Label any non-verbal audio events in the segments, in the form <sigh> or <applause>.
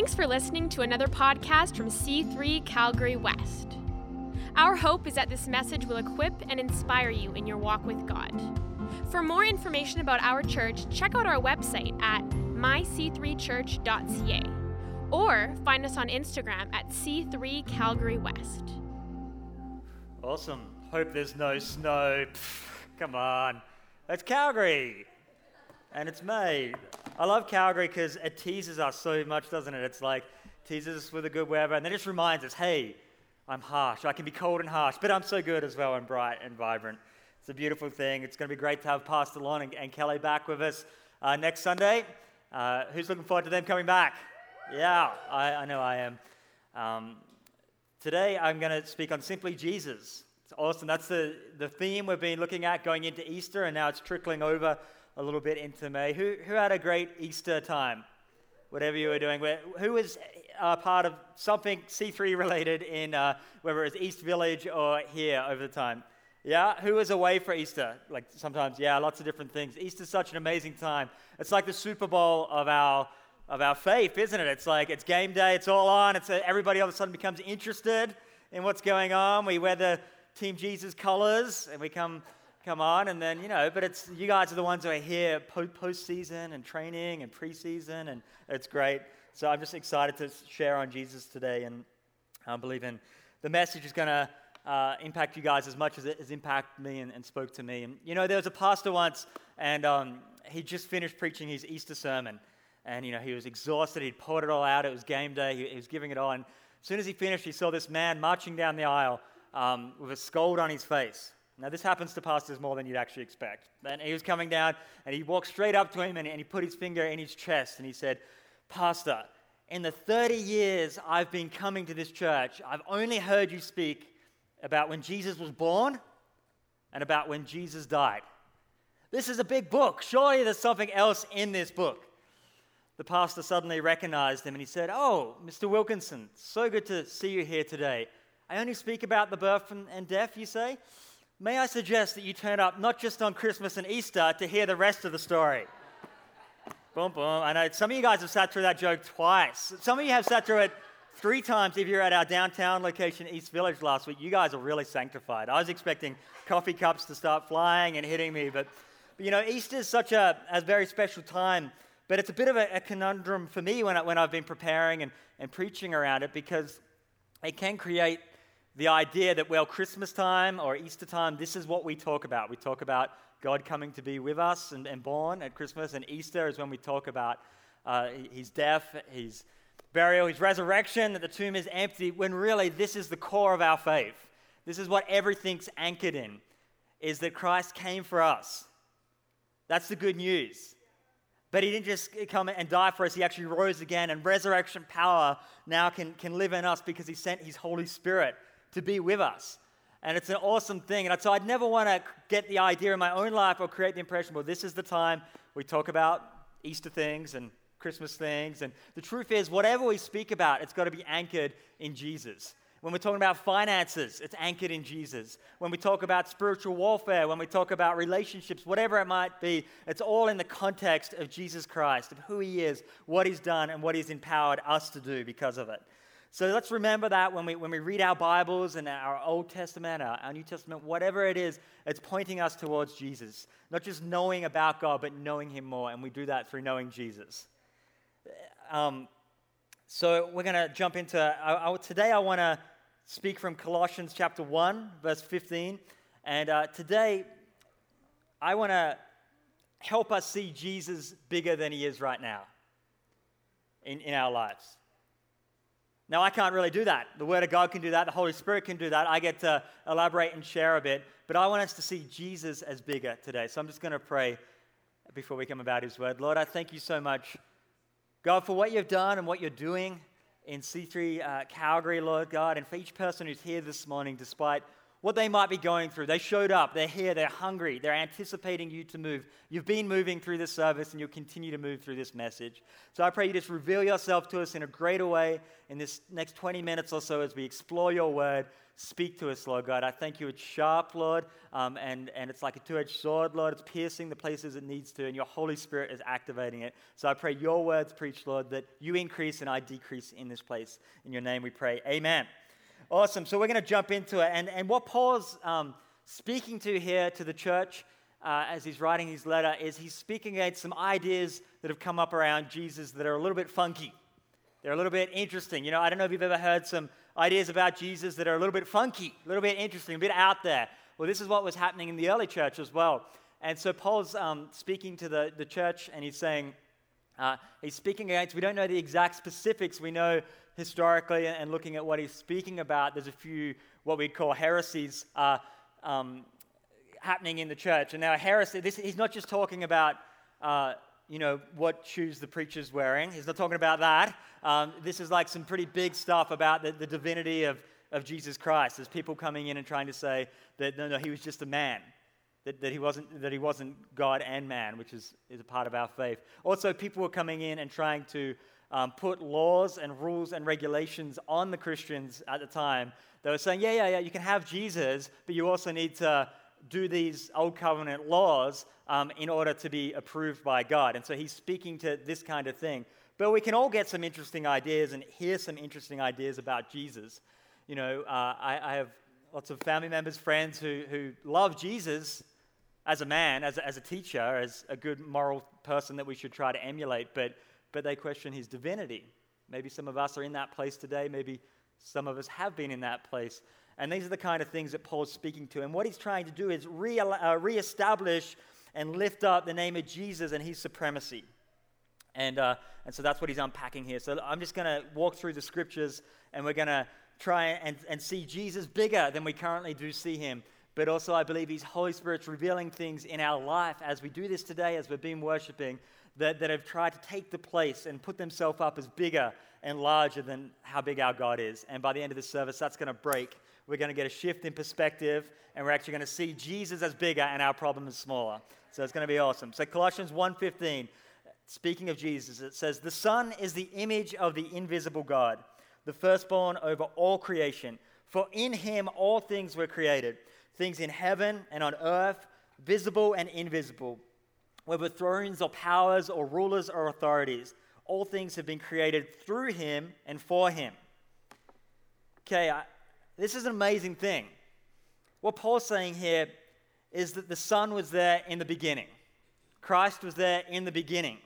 Thanks for listening to another podcast from C3 Calgary West. Our hope is that this message will equip and inspire you in your walk with God. For more information about our church, check out our website at myc3church.ca or find us on Instagram at C3 Calgary West. Awesome. Hope there's no snow. Pff, come on. It's Calgary. And it's May. I love Calgary because it teases us so much, doesn't it? It's like, teases us with the good weather, and then it just reminds us, hey, I'm harsh. I can be cold and harsh, but I'm so good as well and bright and vibrant. It's a beautiful thing. It's going to be great to have Pastor Lon and, and Kelly back with us uh, next Sunday. Uh, who's looking forward to them coming back? Yeah, I, I know I am. Um, today I'm going to speak on simply Jesus. It's awesome. That's the, the theme we've been looking at going into Easter, and now it's trickling over a little bit into May. Who, who had a great Easter time? Whatever you were doing. where, Who was uh, part of something C3 related in uh, whether it's East Village or here over the time? Yeah, who was away for Easter? Like sometimes, yeah, lots of different things. Easter's such an amazing time. It's like the Super Bowl of our of our faith, isn't it? It's like it's game day, it's all on. It's a, everybody all of a sudden becomes interested in what's going on. We wear the Team Jesus colors and we come come on, and then you know. But it's you guys are the ones who are here post season and training and preseason, and it's great. So I'm just excited to share on Jesus today, and I believe in the message is going to uh, impact you guys as much as it has impacted me and, and, spoke to me. And you know, there was a pastor once, and um, he just finished preaching his Easter sermon and you know he was exhausted. He'd poured it all out. It was game day. He, he was giving it all. And as soon as he finished, he saw this man marching down the aisle um, with a scold on his face. Now this happens to pastors more than you'd actually expect. And he was coming down, and he walked straight up to him, and, and he put his finger in his chest, and he said, "Pastor, in the 30 years I've been coming to this church, I've only heard you speak about when Jesus was born and about when Jesus died. This is a big book. Surely there's something else in this book the pastor suddenly recognized him and he said, Oh, Mr. Wilkinson, so good to see you here today. I only speak about the birth and death, you say? May I suggest that you turn up not just on Christmas and Easter to hear the rest of the story? boom, boom. I know some of you guys have sat through that joke twice. Some of you have sat through it three times if you're at our downtown location, East Village, last week. You guys are really sanctified. I was expecting coffee cups to start flying and hitting me, but, but you know, Easter is such a, a very special time but it's a bit of a, a conundrum for me when, I, when I've been preparing and, and preaching around it because it can create the idea that, well, Christmas time or Easter time, this is what we talk about. We talk about God coming to be with us and, and born at Christmas, and Easter is when we talk about uh, his death, his burial, his resurrection, that the tomb is empty, when really this is the core of our faith. This is what everything's anchored in, is that Christ came for us. That's the good news. But he didn't just come and die for us, he actually rose again, and resurrection power now can, can live in us because he sent his Holy Spirit to be with us. And it's an awesome thing. And so I'd never want to get the idea in my own life or create the impression, well, this is the time we talk about Easter things and Christmas things. And the truth is, whatever we speak about, it's got to be anchored in Jesus. When we're talking about finances, it's anchored in Jesus. When we talk about spiritual warfare, when we talk about relationships, whatever it might be, it's all in the context of Jesus Christ, of who He is, what He's done, and what He's empowered us to do because of it. So let's remember that when we, when we read our Bibles and our Old Testament, our, our New Testament, whatever it is, it's pointing us towards Jesus. Not just knowing about God, but knowing Him more. And we do that through knowing Jesus. Um, so we're going to jump into, I, I, today I want to speak from Colossians chapter 1, verse 15. And uh, today, I want to help us see Jesus bigger than he is right now in, in our lives. Now, I can't really do that. The Word of God can do that. The Holy Spirit can do that. I get to elaborate and share a bit. But I want us to see Jesus as bigger today. So I'm just going to pray before we come about His Word. Lord, I thank you so much, God, for what you've done and what you're doing in C3 uh, Calgary, Lord God, and for each person who's here this morning, despite what they might be going through. They showed up, they're here, they're hungry, they're anticipating you to move. You've been moving through this service and you'll continue to move through this message. So I pray you just reveal yourself to us in a greater way in this next 20 minutes or so as we explore your word. Speak to us, Lord God. I thank you. It's sharp, Lord, um, and, and it's like a two edged sword, Lord. It's piercing the places it needs to, and your Holy Spirit is activating it. So I pray your words preach, Lord, that you increase and I decrease in this place. In your name we pray. Amen. Awesome. So we're going to jump into it. And, and what Paul's um, speaking to here to the church uh, as he's writing his letter is he's speaking against some ideas that have come up around Jesus that are a little bit funky. They're a little bit interesting. You know, I don't know if you've ever heard some ideas about Jesus that are a little bit funky, a little bit interesting, a bit out there. Well, this is what was happening in the early church as well. And so Paul's um, speaking to the, the church and he's saying, uh, he's speaking against, we don't know the exact specifics. We know historically and looking at what he's speaking about, there's a few what we'd call heresies uh, um, happening in the church. And now, heresy, this, he's not just talking about, uh, you know, what shoes the preacher's wearing. He's not talking about that. Um, this is like some pretty big stuff about the, the divinity of, of Jesus Christ. There's people coming in and trying to say that, no, no, he was just a man. That, that, he wasn't, that he wasn't God and man, which is, is a part of our faith. Also, people were coming in and trying to um, put laws and rules and regulations on the Christians at the time. They were saying, yeah, yeah, yeah, you can have Jesus, but you also need to do these old covenant laws um, in order to be approved by God. And so he's speaking to this kind of thing. But we can all get some interesting ideas and hear some interesting ideas about Jesus. You know, uh, I, I, have lots of family members, friends who, who love Jesus as a man, as a, as a teacher, as a good moral person that we should try to emulate. But but they question his divinity. Maybe some of us are in that place today. Maybe some of us have been in that place. And these are the kind of things that Paul's speaking to. And what he's trying to do is re- uh, reestablish and lift up the name of Jesus and his supremacy. And, uh, and so that's what he's unpacking here. So I'm just going to walk through the scriptures and we're going to try and, and see Jesus bigger than we currently do see him. But also, I believe his Holy Spirit's revealing things in our life as we do this today, as we've been worshiping, that, that have tried to take the place and put themselves up as bigger and larger than how big our God is. And by the end of the service, that's going to break. We're going to get a shift in perspective, and we're actually going to see Jesus as bigger and our problem is smaller. So it's going to be awesome. So Colossians 1:15, speaking of Jesus, it says, "The Son is the image of the invisible God, the firstborn over all creation. For in him all things were created, things in heaven and on earth, visible and invisible." whether thrones or powers or rulers or authorities. All things have been created through him and for him. Okay, I, this is an amazing thing. What Paul's saying here is that the Son was there in the beginning. Christ was there in the beginning.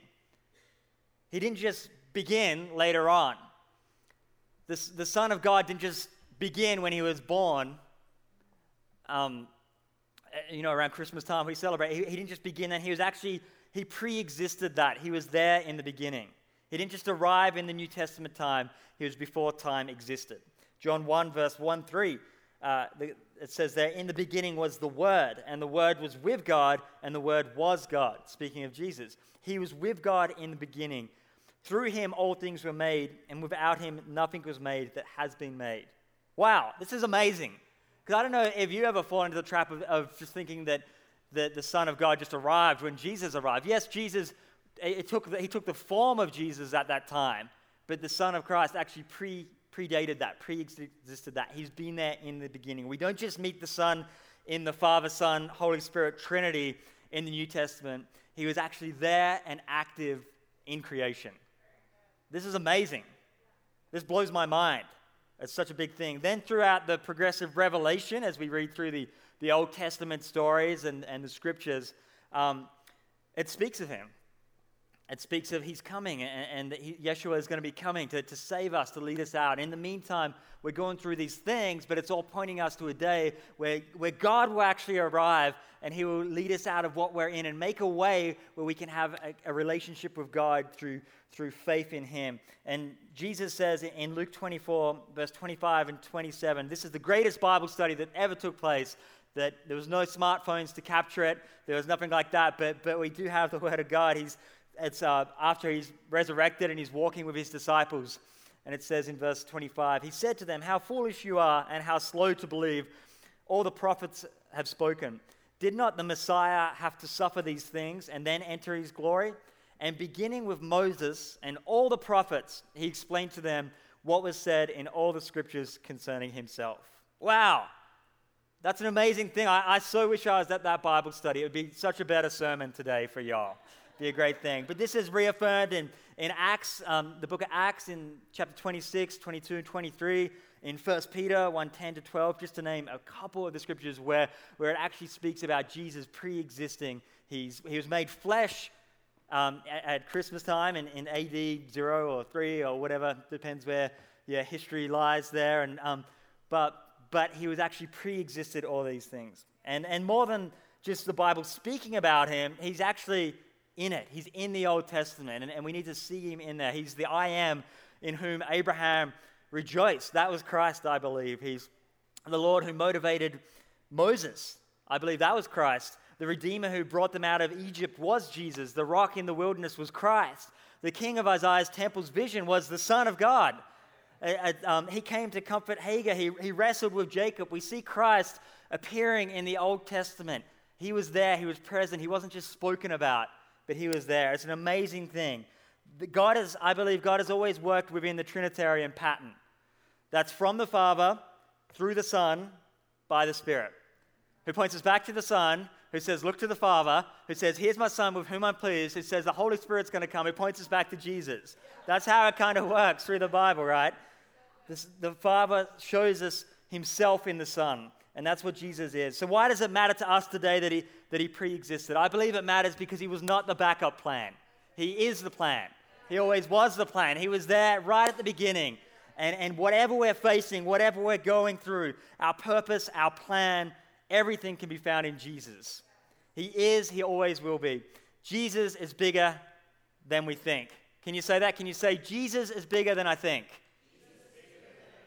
He didn't just begin later on. The, the Son of God didn't just begin when he was born. Um, you know, around Christmas time, we celebrate. He, he didn't just begin then, he was actually, he pre existed that. He was there in the beginning. He didn't just arrive in the New Testament time, he was before time existed. John 1, verse 1 3, uh, it says there, In the beginning was the Word, and the Word was with God, and the Word was God. Speaking of Jesus, he was with God in the beginning. Through him, all things were made, and without him, nothing was made that has been made. Wow, this is amazing. Because I don't know if you ever fall into the trap of, of just thinking that, that the Son of God just arrived when Jesus arrived. Yes, Jesus, eh, it took, he took the form of Jesus at that time, but the Son of Christ actually pre, predated that, pre existed that. He's been there in the beginning. We don't just meet the Son in the Father, Son, Holy Spirit Trinity in the New Testament, He was actually there and active in creation. This is amazing. This blows my mind. It's such a big thing. Then, throughout the progressive revelation, as we read through the, the Old Testament stories and, and the scriptures, um, it speaks of him. It speaks of he's coming and, and he, Yeshua is going to be coming to, to save us, to lead us out. In the meantime, we're going through these things, but it's all pointing us to a day where, where God will actually arrive and he will lead us out of what we're in and make a way where we can have a, a relationship with God through, through faith in him. And Jesus says in Luke 24, verse 25 and 27, this is the greatest Bible study that ever took place that there was no smartphones to capture it. There was nothing like that, but, but we do have the Word of God. He's, it's uh, after he's resurrected and he's walking with his disciples. And it says in verse 25, He said to them, How foolish you are, and how slow to believe all the prophets have spoken. Did not the Messiah have to suffer these things and then enter his glory? And beginning with Moses and all the prophets, he explained to them what was said in all the scriptures concerning himself. Wow, that's an amazing thing. I, I so wish I was at that Bible study. It would be such a better sermon today for y'all. Be a great thing. But this is reaffirmed in, in Acts, um, the book of Acts in chapter 26, 22, and 23 in 1 Peter 1 10 to 12, just to name a couple of the scriptures where, where it actually speaks about Jesus pre existing. He was made flesh um, at, at, Christmas time in, in AD 0 or 3 or whatever, depends where yeah, history lies there. And, um, but, but he was actually pre existed all these things. And, and more than just the Bible speaking about him, he's actually in it. He's in the Old Testament, and, and we need to see him in there. He's the I am in whom Abraham rejoiced. That was Christ, I believe. He's the Lord who motivated Moses. I believe that was Christ. The Redeemer who brought them out of Egypt was Jesus. The rock in the wilderness was Christ. The king of Isaiah's temple's vision was the Son of God. Uh, um, he came to comfort Hagar. He, he wrestled with Jacob. We see Christ appearing in the Old Testament. He was there, he was present. He wasn't just spoken about, but he was there. It's an amazing thing. God is, I believe God has always worked within the Trinitarian pattern. That's from the Father, through the Son, by the Spirit. Who points us back to the Son, who says, Look to the Father, who says, Here's my Son with whom I'm pleased, who says, The Holy Spirit's going to come, who points us back to Jesus. That's how it kind of works through the Bible, right? This, the Father shows us Himself in the Son, and that's what Jesus is. So, why does it matter to us today that He, that he pre existed? I believe it matters because He was not the backup plan, He is the plan. He always was the plan. He was there right at the beginning. And, and whatever we're facing, whatever we're going through, our purpose, our plan, everything can be found in Jesus. He is, He always will be. Jesus is bigger than we think. Can you say that? Can you say, Jesus is bigger than I think?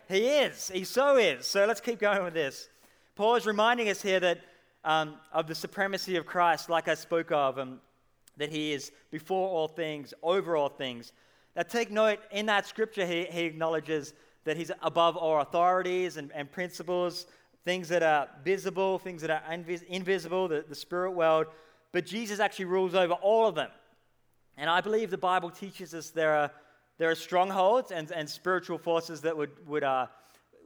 He is. He so is. So let's keep going with this. Paul is reminding us here that um, of the supremacy of Christ, like I spoke of, um, that he is before all things, over all things. Now, take note in that scripture, he, he acknowledges that he's above all authorities and, and principles, things that are visible, things that are invis- invisible, the, the spirit world. But Jesus actually rules over all of them. And I believe the Bible teaches us there are, there are strongholds and, and spiritual forces that would, would, uh,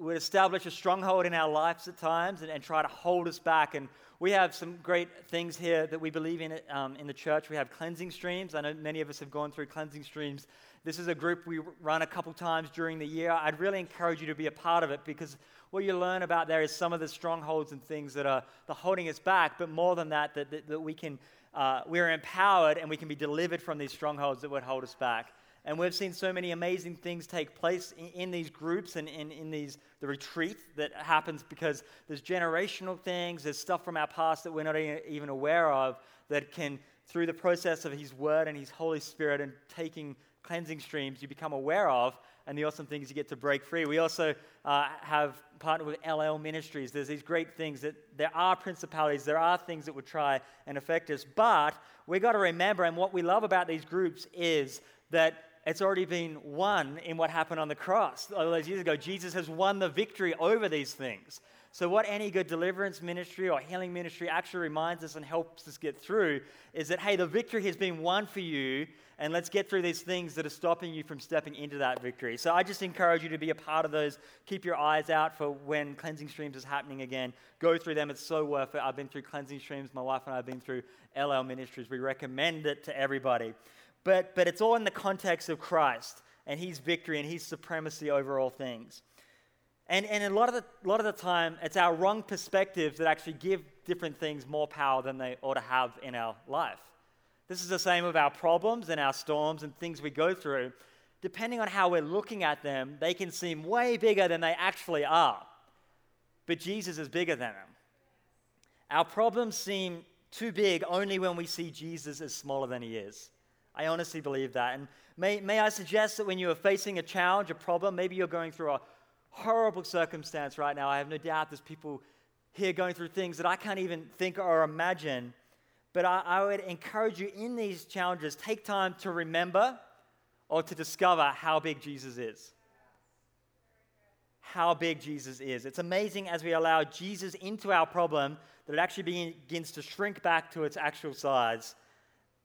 would establish a stronghold in our lives at times and, and try to hold us back. And we have some great things here that we believe in um, in the church. We have cleansing streams. I know many of us have gone through cleansing streams. This is a group we run a couple times during the year. I'd really encourage you to be a part of it because what you learn about there is some of the strongholds and things that are holding us back, but more than that, that, that, that we can, uh, we're empowered and we can be delivered from these strongholds that would hold us back. And we've seen so many amazing things take place in, in these groups and in, in these, the retreat that happens because there's generational things, there's stuff from our past that we're not even aware of that can, through the process of His Word and His Holy Spirit and taking cleansing streams, you become aware of. And the awesome thing is you get to break free. We also uh, have partnered with Ellel Ministries. There's these great things that there are principalities, there are things that would try and affect us. But we got to remember, and what we love about these groups is that it's already been won in what happened on the cross all those years ago. Jesus has won the victory over these things. So, what any good deliverance ministry or healing ministry actually reminds us and helps us get through is that, hey, the victory has been won for you, and let's get through these things that are stopping you from stepping into that victory. So, I just encourage you to be a part of those. Keep your eyes out for when cleansing streams is happening again. Go through them, it's so worth it. I've been through cleansing streams, my wife and I have been through Ellel ministries. We recommend it to everybody. But, but it's all in the context of Christ and his victory and his supremacy over all things. And, and a, lot of the, a lot of the time, it's our wrong perspectives that actually give different things more power than they ought to have in our life. This is the same with our problems and our storms and things we go through. Depending on how we're looking at them, they can seem way bigger than they actually are. But Jesus is bigger than them. Our problems seem too big only when we see Jesus as smaller than he is. I honestly believe that. And may, may I suggest that when you are facing a challenge, a problem, maybe you're going through a horrible circumstance right now. I have no doubt there's people here going through things that I can't even think or imagine. But I, I would encourage you in these challenges, take time to remember or to discover how big Jesus is. how big Jesus is. It's amazing as we allow Jesus into our problem that it actually begins to shrink back to its actual size,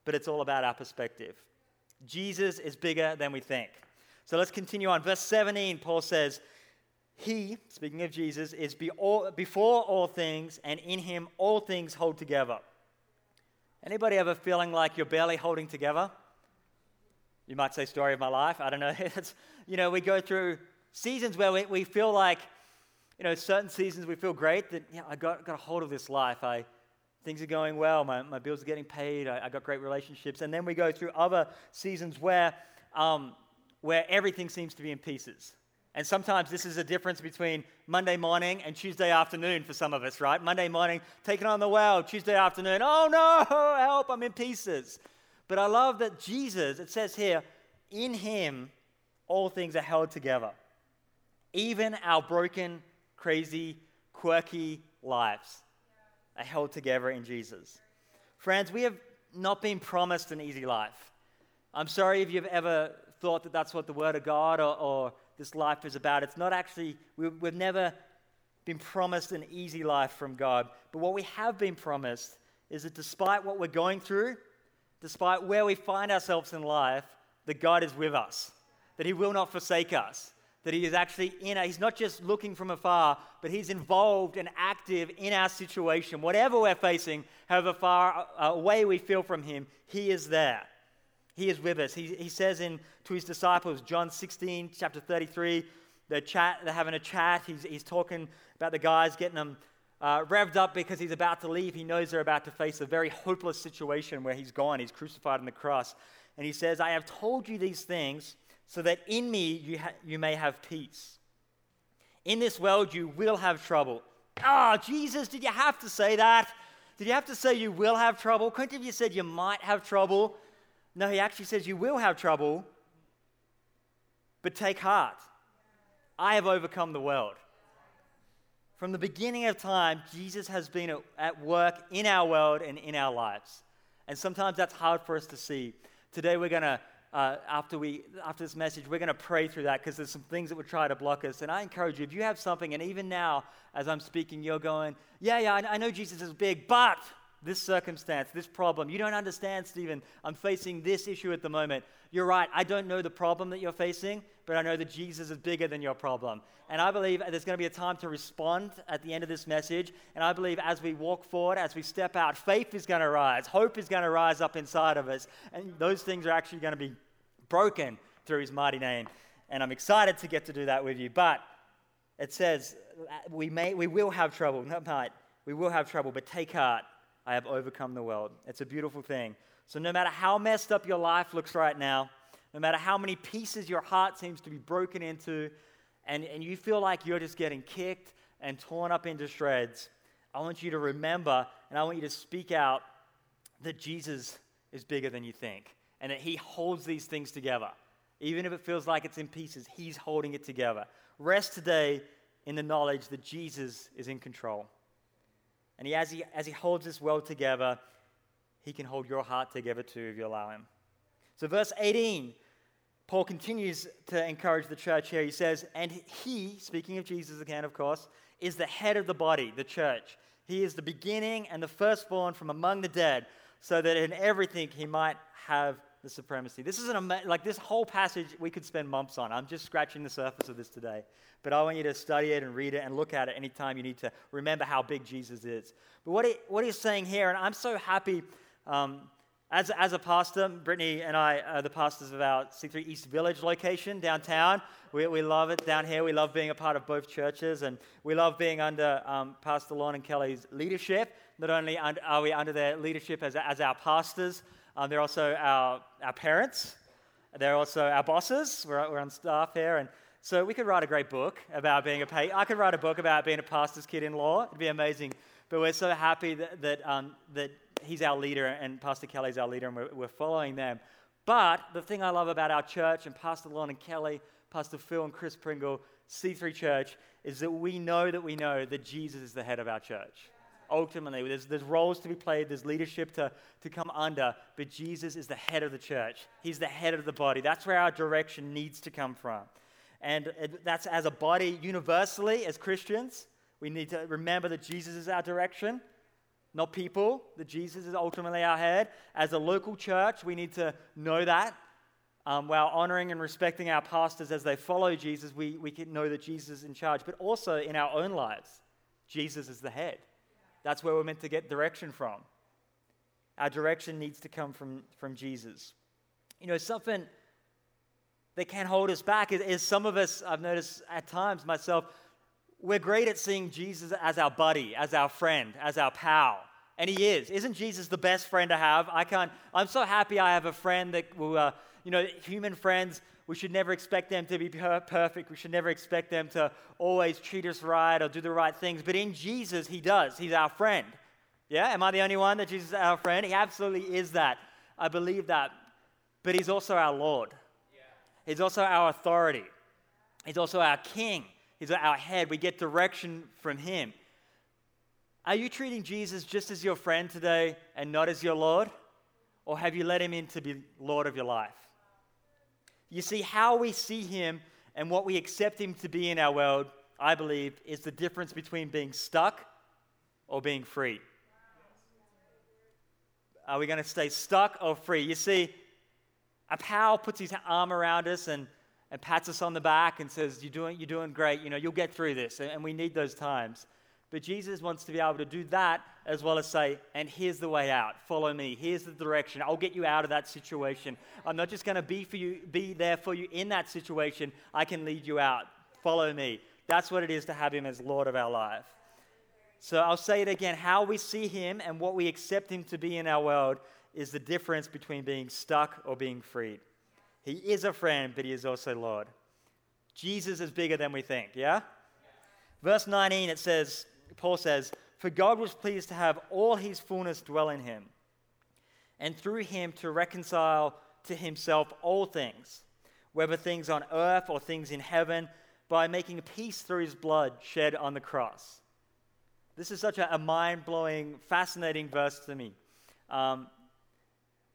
but it's all about our perspective. Jesus is bigger than we think. So let's continue on. Verse 17, Paul says, He, speaking of Jesus, is before all things, and in him all things hold together. Anybody ever feeling like you're barely holding together? You might say, story of my life. I don't know. <laughs> you know, we go through seasons where we, we feel like, you know, certain seasons we feel great that, yeah, I got, got a hold of this life. I, things are going well. My, my bills are getting paid. I, I got great relationships. And then we go through other seasons where, um, where everything seems to be in pieces. And sometimes this is a difference between Monday morning and Tuesday afternoon for some of us, right? Monday morning, taking on the world. Tuesday afternoon, oh no, <laughs> help, I'm in pieces. But I love that Jesus, it says here, in him all things are held together. Even our broken, crazy, quirky lives are held together in Jesus. Friends, we have not been promised an easy life. I'm sorry if you've ever thought that that's what the Word of God or, or this life is about. It's not actually, we, we've never been promised an easy life from God. But what we have been promised is that despite what we're going through, despite where we find ourselves in life, that God is with us, that He will not forsake us, that He is actually in us. He's not just looking from afar, but He's involved and active in our situation. Whatever we're facing, however far away we feel from Him, He is there. He is with us. He, he says in to His disciples, John 16, chapter 33, they're, chat, they're having a chat. He's, he's talking about the guys getting them uh, revved up because he's about to leave. He knows they're about to face a very hopeless situation where he's gone. He's crucified on the cross. And he says, I have told you these things so that in me you, ha- you may have peace. In this world you will have trouble. Ah, oh, Jesus, did you have to say that? Did you have to say you will have trouble? Couldn't have you said you might have trouble? No, he actually says you will have trouble, but take heart. I have overcome the world. From the beginning of time, Jesus has been at work in our world and in our lives. And sometimes that's hard for us to see. Today, we're going to, uh, after, we, after this message, we're going to pray through that because there's some things that would try to block us. And I encourage you, if you have something, and even now, as I'm speaking, you're going, Yeah, yeah, I, I know Jesus is big, but this circumstance, this problem. You don't understand, Stephen. I'm facing this issue at the moment. You're right. I don't know the problem that you're facing, but I know that Jesus is bigger than your problem. And I believe there's going to be a time to respond at the end of this message. And I believe as we walk forward, as we step out, faith is going to rise, hope is going to rise up inside of us. And those things are actually going to be broken through his mighty name. And I'm excited to get to do that with you. But it says uh, we, may, we will have trouble. Not might. We will have trouble, but take heart I have overcome the world. It's a beautiful thing. So, no matter how messed up your life looks right now, no matter how many pieces your heart seems to be broken into, and, and you feel like you're just getting kicked and torn up into shreds, I want you to remember and I want you to speak out that Jesus is bigger than you think and that He holds these things together. Even if it feels like it's in pieces, He's holding it together. Rest today in the knowledge that Jesus is in control. And he, as, he, as he holds this world together, he can hold your heart together too if you allow him. So, verse 18, Paul continues to encourage the church here. He says, And he, speaking of Jesus again, of course, is the head of the body, the church. He is the beginning and the firstborn from among the dead, so that in everything he might have the supremacy. This is an like this whole passage we could spend months on. I'm just scratching the surface of this today. But I want you to study it and read it and look at it anytime you need to remember how big Jesus is. But what, he, what he's saying here, and I'm so happy um, as, as a pastor, Brittany and I are the pastors of our C3 East Village location downtown. We, we love it down here. We love being a part of both churches, and we love being under um, Pastor Lon and Kelly's leadership. Not only are we under their leadership as, as our pastors, um, they're also our, our parents. They're also our bosses. We're, we're on staff here. And so we could write a great book about being a pay. I could write a book about being a pastor's kid-in-law. It'd be amazing. But we're so happy that, that, um, that he's our leader and Pastor Kelly's our leader and we're, we're following them. But the thing I love about our church and Pastor Lon and Kelly, Pastor Phil and Chris Pringle, C3 Church, is that we know that we know that Jesus is the head of our church ultimately. There's, there's roles to be played, there's leadership to, to come under, but Jesus is the head of the church. He's the head of the body. That's where our direction needs to come from. And that's as a body universally, as Christians. We need to remember that Jesus is our direction, not people, that Jesus is ultimately our head. As a local church, we need to know that. Um, while honoring and respecting our pastors as they follow Jesus, we, we can know that Jesus is in charge. But also in our own lives, Jesus is the head. That's where we're meant to get direction from. Our direction needs to come from, from Jesus. You know, something that can hold us back is, is some of us, I've noticed at times myself, we're great at seeing Jesus as our buddy, as our friend, as our pal. And he is. Isn't Jesus the best friend to have? I can't, I'm so happy I have a friend that will, uh, you know, human friends, we should never expect them to be per- perfect. We should never expect them to always treat us right or do the right things. But in Jesus, he does. He's our friend. Yeah? Am I the only one that Jesus is our friend? He absolutely is that. I believe that. But He's also our Lord. He's also our authority. He's also our King. He's our head. We get direction from Him. Are you treating Jesus just as your friend today and not as your Lord? Or have you let Him in to be Lord of your life? You see, how we see Him and what we accept Him to be in our world, I believe, is the difference between being stuck or being free. Are we going to stay stuck or free? You see, a pal puts his arm around us and, and pats us on the back and says, you're doing, you're doing great. You know, you'll get through this. And we need those times. But Jesus wants to be able to do that as well as say, and here's the way out. Follow me. Here's the direction. I'll get you out of that situation. I'm not just going to be for you, be there for you in that situation. I can lead you out. Follow me. That's what it is to have him as Lord of our life. So I'll say it again how we see him and what we accept him to be in our world is the difference between being stuck or being freed. He is a friend, but he is also Lord. Jesus is bigger than we think, yeah? Verse 19, it says, Paul says, For God was pleased to have all his fullness dwell in him, and through him to reconcile to himself all things, whether things on earth or things in heaven, by making peace through his blood shed on the cross. This is such a, mind blowing, fascinating verse to me. Um,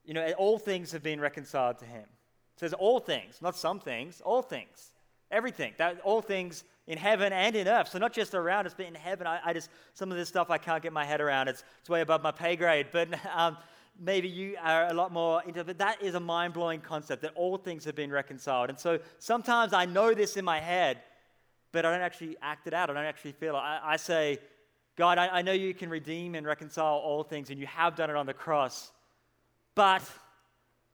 you know, all things have been reconciled to him. It says all things, not some things, all things. Everything. That, all things in heaven and in earth. So not just around us, but in heaven. I, I just, some of this stuff I can't get my head around. It's, it's way above my pay grade. But <laughs> um, maybe you are a lot more into But that is a mind blowing concept that all things have been reconciled. And so sometimes I know this in my head, but I don't actually act it out. I don't actually feel it. I, I say, God, I, I know you can redeem and reconcile all things, and you have done it on the cross. But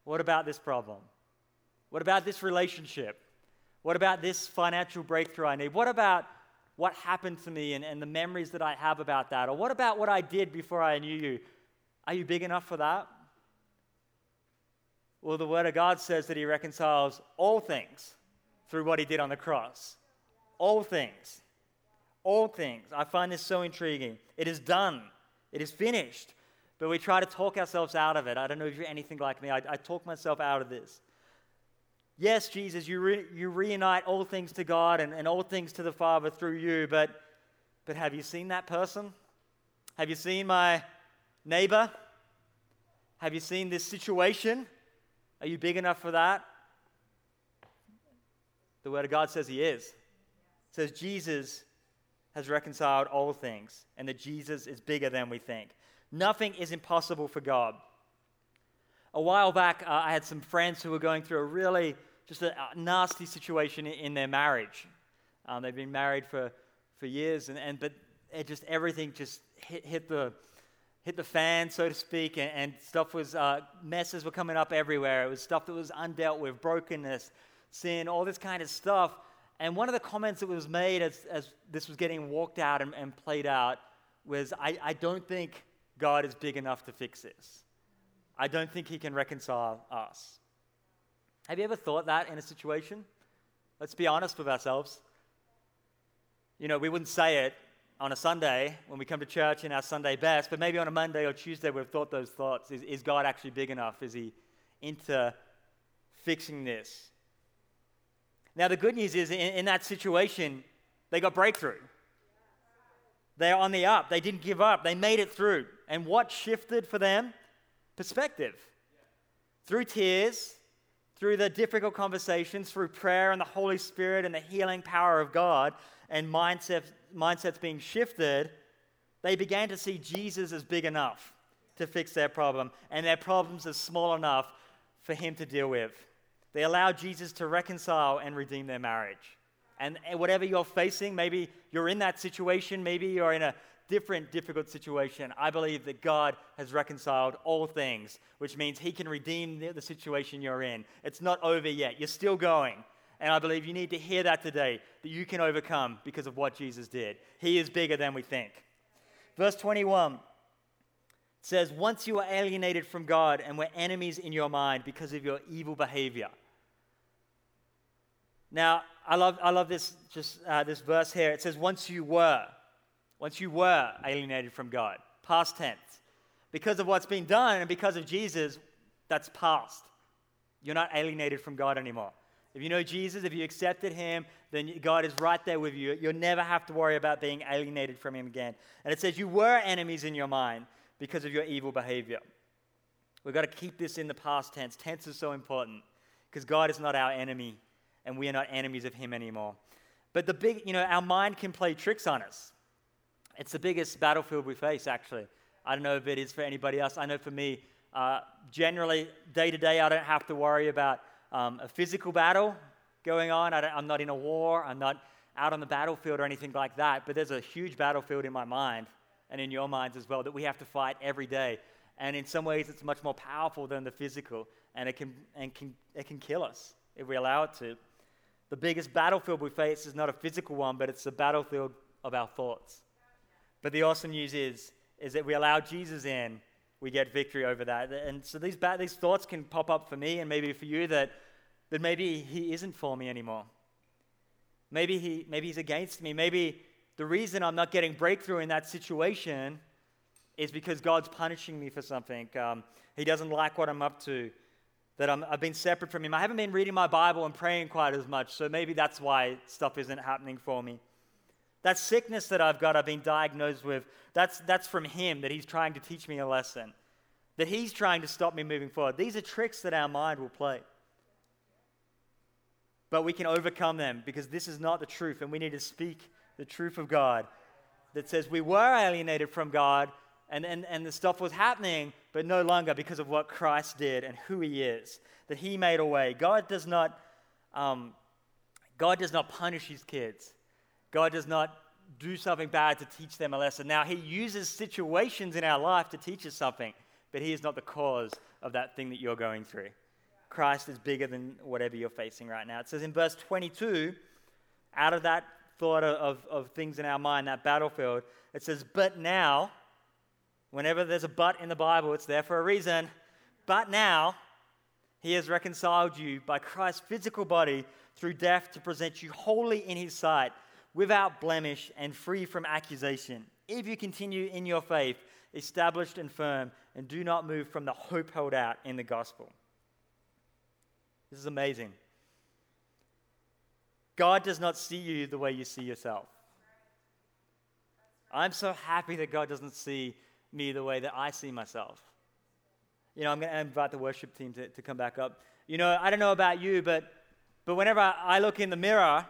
what about this problem? What about this relationship? What about this financial breakthrough I need? What about what happened to me and, and the memories that I have about that? Or what about what I did before I knew you? Are you big enough for that? Well, the Word of God says that He reconciles all things through what He did on the cross. All things all things. I find this so intriguing. It is done, it is finished. But we try to talk ourselves out of it. I don't know if you're anything like me. I, I talk myself out of this. Yes, Jesus, you, re, you reunite all things to God and, and all things to the Father through you, but, but have you seen that person? Have you seen my neighbor? Have you seen this situation? Are you big enough for that? The Word of God says He is. It says Jesus has reconciled all things and that Jesus is bigger than we think. Nothing is impossible for God. A while back, uh, I had some friends who were going through a really just a, nasty situation in, in their marriage. Um, they've been married for, for years, and, and but it just everything just hit, hit the hit the fan, so to speak, and, and stuff was uh, messes were coming up everywhere. It was stuff that was undealt with, brokenness, sin, all this kind of stuff. And one of the comments that was made as, as this was getting walked out and, and played out was I, I don't think God is big enough to fix this. I don't think he can reconcile us. Have you ever thought that in a situation? Let's be honest with ourselves. You know, we wouldn't say it on a Sunday when we come to church in our Sunday best, but maybe on a Monday or Tuesday we've thought those thoughts. Is, is God actually big enough? Is he into fixing this? Now, the good news is in, in that situation, they got breakthrough. They're on the up. They didn't give up. They made it through. And what shifted for them? Perspective. Through tears, through the difficult conversations, through prayer and the Holy Spirit and the healing power of God, and mindsets, mindsets being shifted, they began to see Jesus as big enough to fix their problem, and their problems as small enough for him to deal with. They allowed Jesus to reconcile and redeem their marriage. And whatever you're facing, maybe you're in that situation, maybe you're in a different difficult situation. I believe that God has reconciled all things, which means He can redeem the, the situation you're in. It's not over yet, you're still going. And I believe you need to hear that today, that you can overcome because of what Jesus did. He is bigger than we think. Verse 21 says, Once you were alienated from God and were enemies in your mind because of your evil behavior. Now, I love, I love this, just, uh, this verse here. It says, Once you were, once you were alienated from God, past tense. Because of what's been done and because of Jesus, that's past. You're not alienated from God anymore. If you know Jesus, if you accepted Him, then God is right there with you. You'll never have to worry about being alienated from Him again. And it says, You were enemies in your mind because of your evil behavior. We've got to keep this in the past tense. Tense is so important because God is not our enemy and we are not enemies of Him anymore. But the big, you know, our mind can play tricks on us. It's the biggest battlefield we face, actually. I don't know if it is for anybody else. I know for me, uh, generally, day to day, I don't have to worry about um, a physical battle going on. I am not in a war. I'm not out on the battlefield or anything like that. But there's a huge battlefield in my mind and in your minds as well that we have to fight every day. And in some ways, it's much more powerful than the physical, and it can, and can, it can kill us if we allow it to. The biggest battlefield we face is not a physical one, but it's the battlefield of our thoughts. But the awesome news is, is that we allow Jesus in, we get victory over that. And so these, bad, these thoughts can pop up for me and maybe for you that, that maybe he isn't for me anymore. Maybe, he, maybe he's against me. Maybe the reason I'm not getting breakthrough in that situation is because God's punishing me for something. Um, he doesn't like what I'm up to, that i have been separate from Him. I haven't been reading my Bible and praying quite as much, so maybe that's why stuff isn't happening for me. That sickness that I've got, I've been diagnosed with, that's, that's from Him, that He's trying to teach me a lesson, that He's trying to stop me moving forward. These are tricks that our mind will play. But we can overcome them because this is not the truth, and we need to speak the truth of God that says we were alienated from God and, and, and the stuff was happening, but no longer because of what Christ did and who he is, that he made a way. God does not, um, God does not punish his kids. God does not do something bad to teach them a lesson. Now, he uses situations in our life to teach us something, but he is not the cause of that thing that you're going through. Christ is bigger than whatever you're facing right now. It says in verse 22, out of that thought of, of things in our mind, that battlefield. It says, but now, whenever there's a but in the Bible, it's there for a reason. But now, he has reconciled you by Christ's physical body through death to present you wholly in his sight, without blemish and free from accusation. If you continue in your faith, established and firm, and do not move from the hope held out in the gospel. This is amazing. God does not see you the way you see yourself. I'm so happy that God doesn't see me the way that I see myself. You know, I'm going to invite the worship team to, to come back up. You know, I don't know about you, but, but whenever I look in the mirror,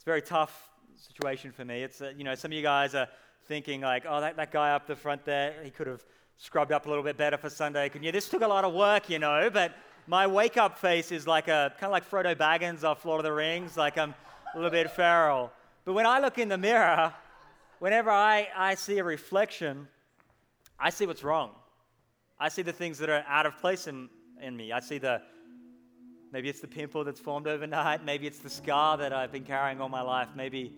it's a very tough situation for me. It's, uh, you know, some of you guys are thinking like, oh, that, that guy up the front there, he could have scrubbed up a little bit better for Sunday. Couldn't you? This took a lot of work, you know, but my wake up face is like a kind of like Frodo Baggins off Lord of the Rings, like I'm a little bit feral. But when I look in the mirror, whenever I, I see a reflection, I see what's wrong. I see the things that are out of place in, in me. I see the maybe it's the pimple that's formed overnight, maybe it's the scar that I've been carrying all my life, maybe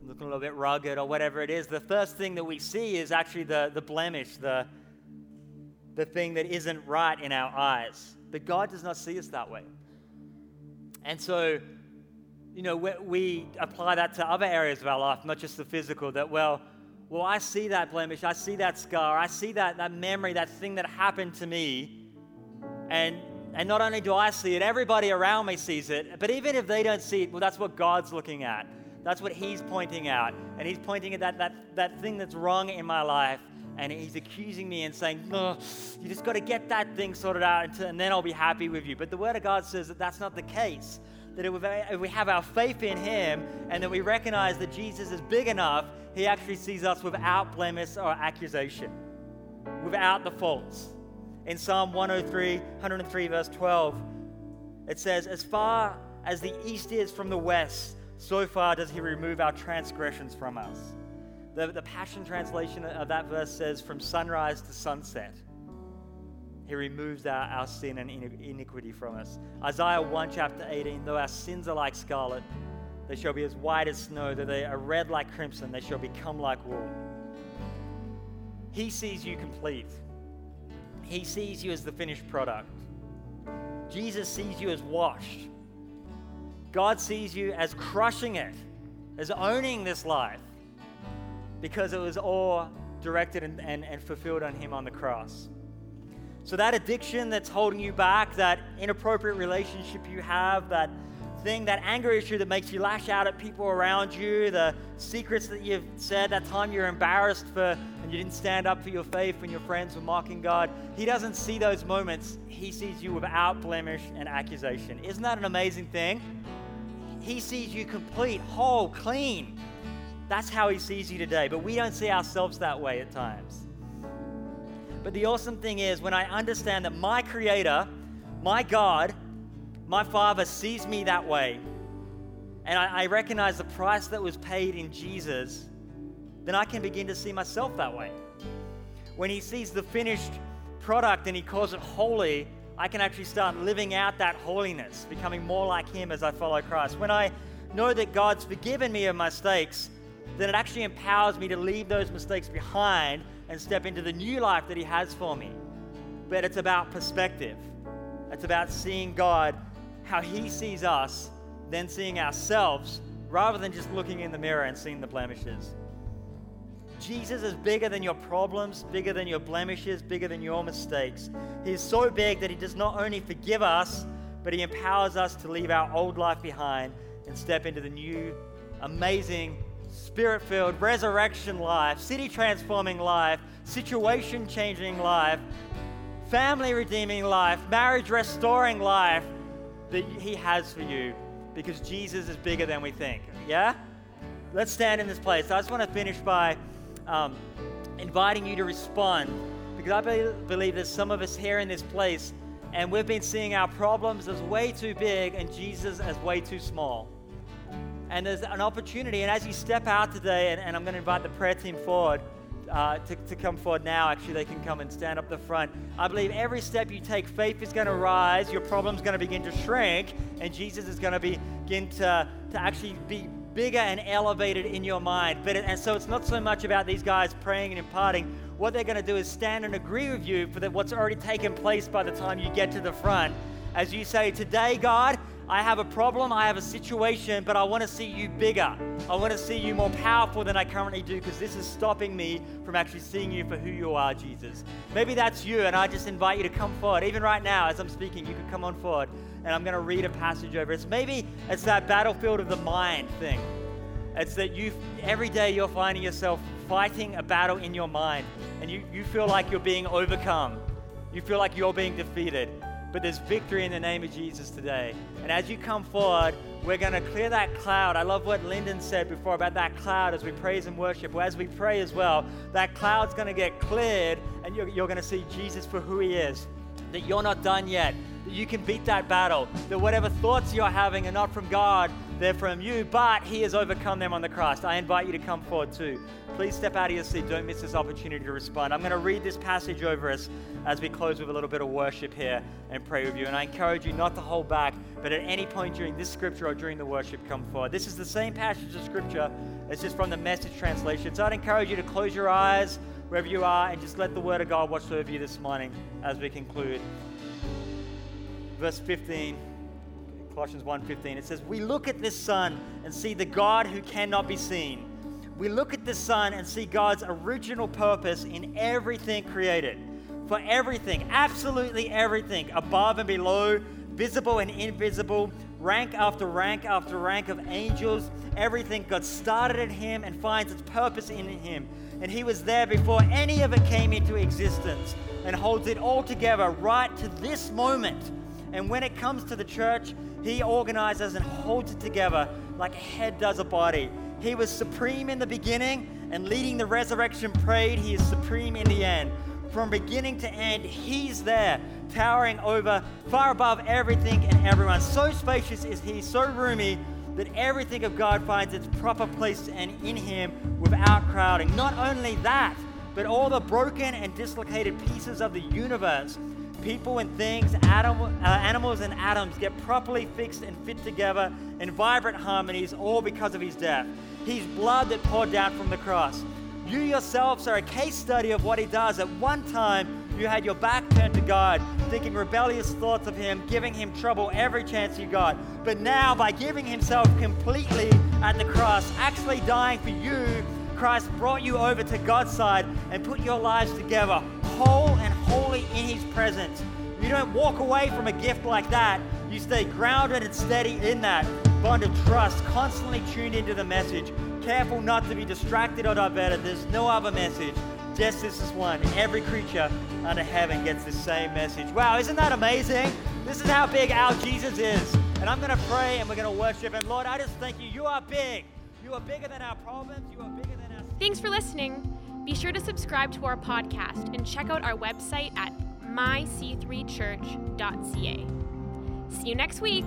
I'm looking a little bit rugged or whatever it is. The first thing that we see is actually the, the blemish, the, the thing that isn't right in our eyes. But God does not see us that way. And so, you know, we, we apply that to other areas of our life, not just the physical, that, well, well, I see that blemish, I see that scar, I see that, that memory, that thing that happened to me. And, and not only do I see it, everybody around me sees it. But even if they don't see it, well, that's what God's looking at. That's what He's pointing out. And He's pointing at that, that, that thing that's wrong in my life and he's accusing me and saying, No, you just got to get that thing sorted out and then I'll be happy with you. But the Word of God says that that's not the case. That if we have our faith in Him and that we recognize that Jesus is big enough, He actually sees us without blemish or accusation, without the faults. In Psalm 103, 103, verse 12, it says, As far as the east is from the west, so far does He remove our transgressions from us. The, the Passion Translation of that verse says, From sunrise to sunset, He removes our, our sin and iniquity from us. Isaiah 1, chapter 18, Though our sins are like scarlet, they shall be as white as snow. Though they are red like crimson, they shall become like wool. He sees you complete, He sees you as the finished product. Jesus sees you as washed. God sees you as crushing it, as owning this life because it was all directed and, and, and fulfilled on Him on the cross. So, that addiction that's holding you back, that inappropriate relationship you have, that thing, that anger issue that makes you lash out at people around you, the secrets that you've said, that time you're embarrassed for and you didn't stand up for your faith when your friends were mocking God, He doesn't see those moments. He sees you without blemish and accusation. Isn't that an amazing thing? He sees you complete, whole, clean. That's how He sees you today. But we don't see ourselves that way at times. But the awesome thing is, when I understand that my Creator, my God, my Father sees me that way, and I, I recognize the price that was paid in Jesus, then I can begin to see myself that way. When He sees the finished product and He calls it holy, I can actually start living out that holiness, becoming more like Him as I follow Christ. When I know that God's forgiven me of my mistakes, then it actually empowers me to leave those mistakes behind and step into the new life that He has for me. But it's about perspective, it's about seeing God how He sees us, then seeing ourselves, rather than just looking in the mirror and seeing the blemishes. Jesus is bigger than your problems, bigger than your blemishes, bigger than your mistakes. He is so big that He does not only forgive us, but He empowers us to leave our old life behind and step into the new, amazing spirit filled, resurrection life, city transforming life, situation changing life, family redeeming life, marriage restoring life that He has for you because Jesus is bigger than we think. Yeah? Let's stand in this place. I just want to finish by um, inviting you to respond because I be- believe there's some of us here in this place and we've been seeing our problems as way too big and Jesus as way too small and there's an opportunity. And as you step out today, and, and I'm going to invite the prayer team forward uh, to, to come forward now. Actually, they can come and stand up the front. I believe every step you take, faith is going to rise, your problem's going to begin to shrink, and Jesus is going to begin to, to actually be bigger and elevated in your mind. But and so it's not so much about these guys praying and imparting. What they're going to do is stand and agree with you for the, what's already taken place by the time you get to the front. As you say, Today, God, I have a problem, I have a situation, but I want to see you bigger. I want to see you more powerful than I currently do because this is stopping me from actually seeing you for who you are, Jesus. Maybe that's you, and I just invite you to come forward. Even right now, as I'm speaking, you could come on forward, and I'm going to read a passage over. It's maybe it's that battlefield of the mind thing. It's that you every day you're finding yourself fighting a battle in your mind, and you, you feel like you're being overcome. You feel like you're being defeated but there's victory in the name of Jesus today. And as you come forward, we're going to clear that cloud. I love what Lyndon said before about that cloud as we praise and worship. Well, as we pray as well, that cloud's going to get cleared and you're, you're going to see Jesus for who he is. That you're not done yet, that you can beat that battle, that whatever thoughts you're having are not from God, they're from you, but He has overcome them on the cross. I invite you to come forward too. Please step out of your seat. Don't miss this opportunity to respond. I'm going to read this passage over us as we close with a little bit of worship here and pray with you. And I encourage you not to hold back, but at any point during this scripture or during the worship, come forward. This is the same passage of scripture, it's just from the message translation. So I'd encourage you to close your eyes wherever you are and just let the word of God watch over you this morning as we conclude. Verse 15. Colossians 1:15 it says we look at this Son and see the God who cannot be seen. We look at the Son and see God's original purpose in everything created. For everything, absolutely everything, above and below, visible and invisible, rank after rank after rank of angels. Everything got started in him and finds its purpose in him. And he was there before any of it came into existence and holds it all together right to this moment. And when it comes to the church, he organizes and holds it together like a head does a body. He was supreme in the beginning and leading the resurrection parade. He is supreme in the end. From beginning to end, He's there, towering over, far above everything and everyone. So spacious is He, so roomy that everything of God finds its proper place and in Him without crowding. Not only that, but all the broken and dislocated pieces of the universe people and things, atom, uh, animals and atoms get properly fixed and fit together in vibrant harmonies, all because of his death. His blood that poured down from the cross. You yourselves are a case study of what he does. At one time, you had your back turned to God, thinking rebellious thoughts of him, giving him trouble every chance you got. But now, by giving himself completely at the cross, actually dying for you, Christ brought you over to God's side and put your lives together, whole and in His presence. You don't walk away from a gift like that. You stay grounded and steady in that bond of trust, constantly tuned into the message, careful not to be distracted or diverted. There's no other message. Just this is one. Every creature under heaven gets the same message. Wow, isn't that amazing? This is how big our Jesus is. And I'm going to pray and we're going to worship. And Lord, I just thank you. You are big. You are bigger than our problems. You are bigger than our. Thanks for listening. Be sure to subscribe to our podcast and check out our website at myc3church.ca. See you next week.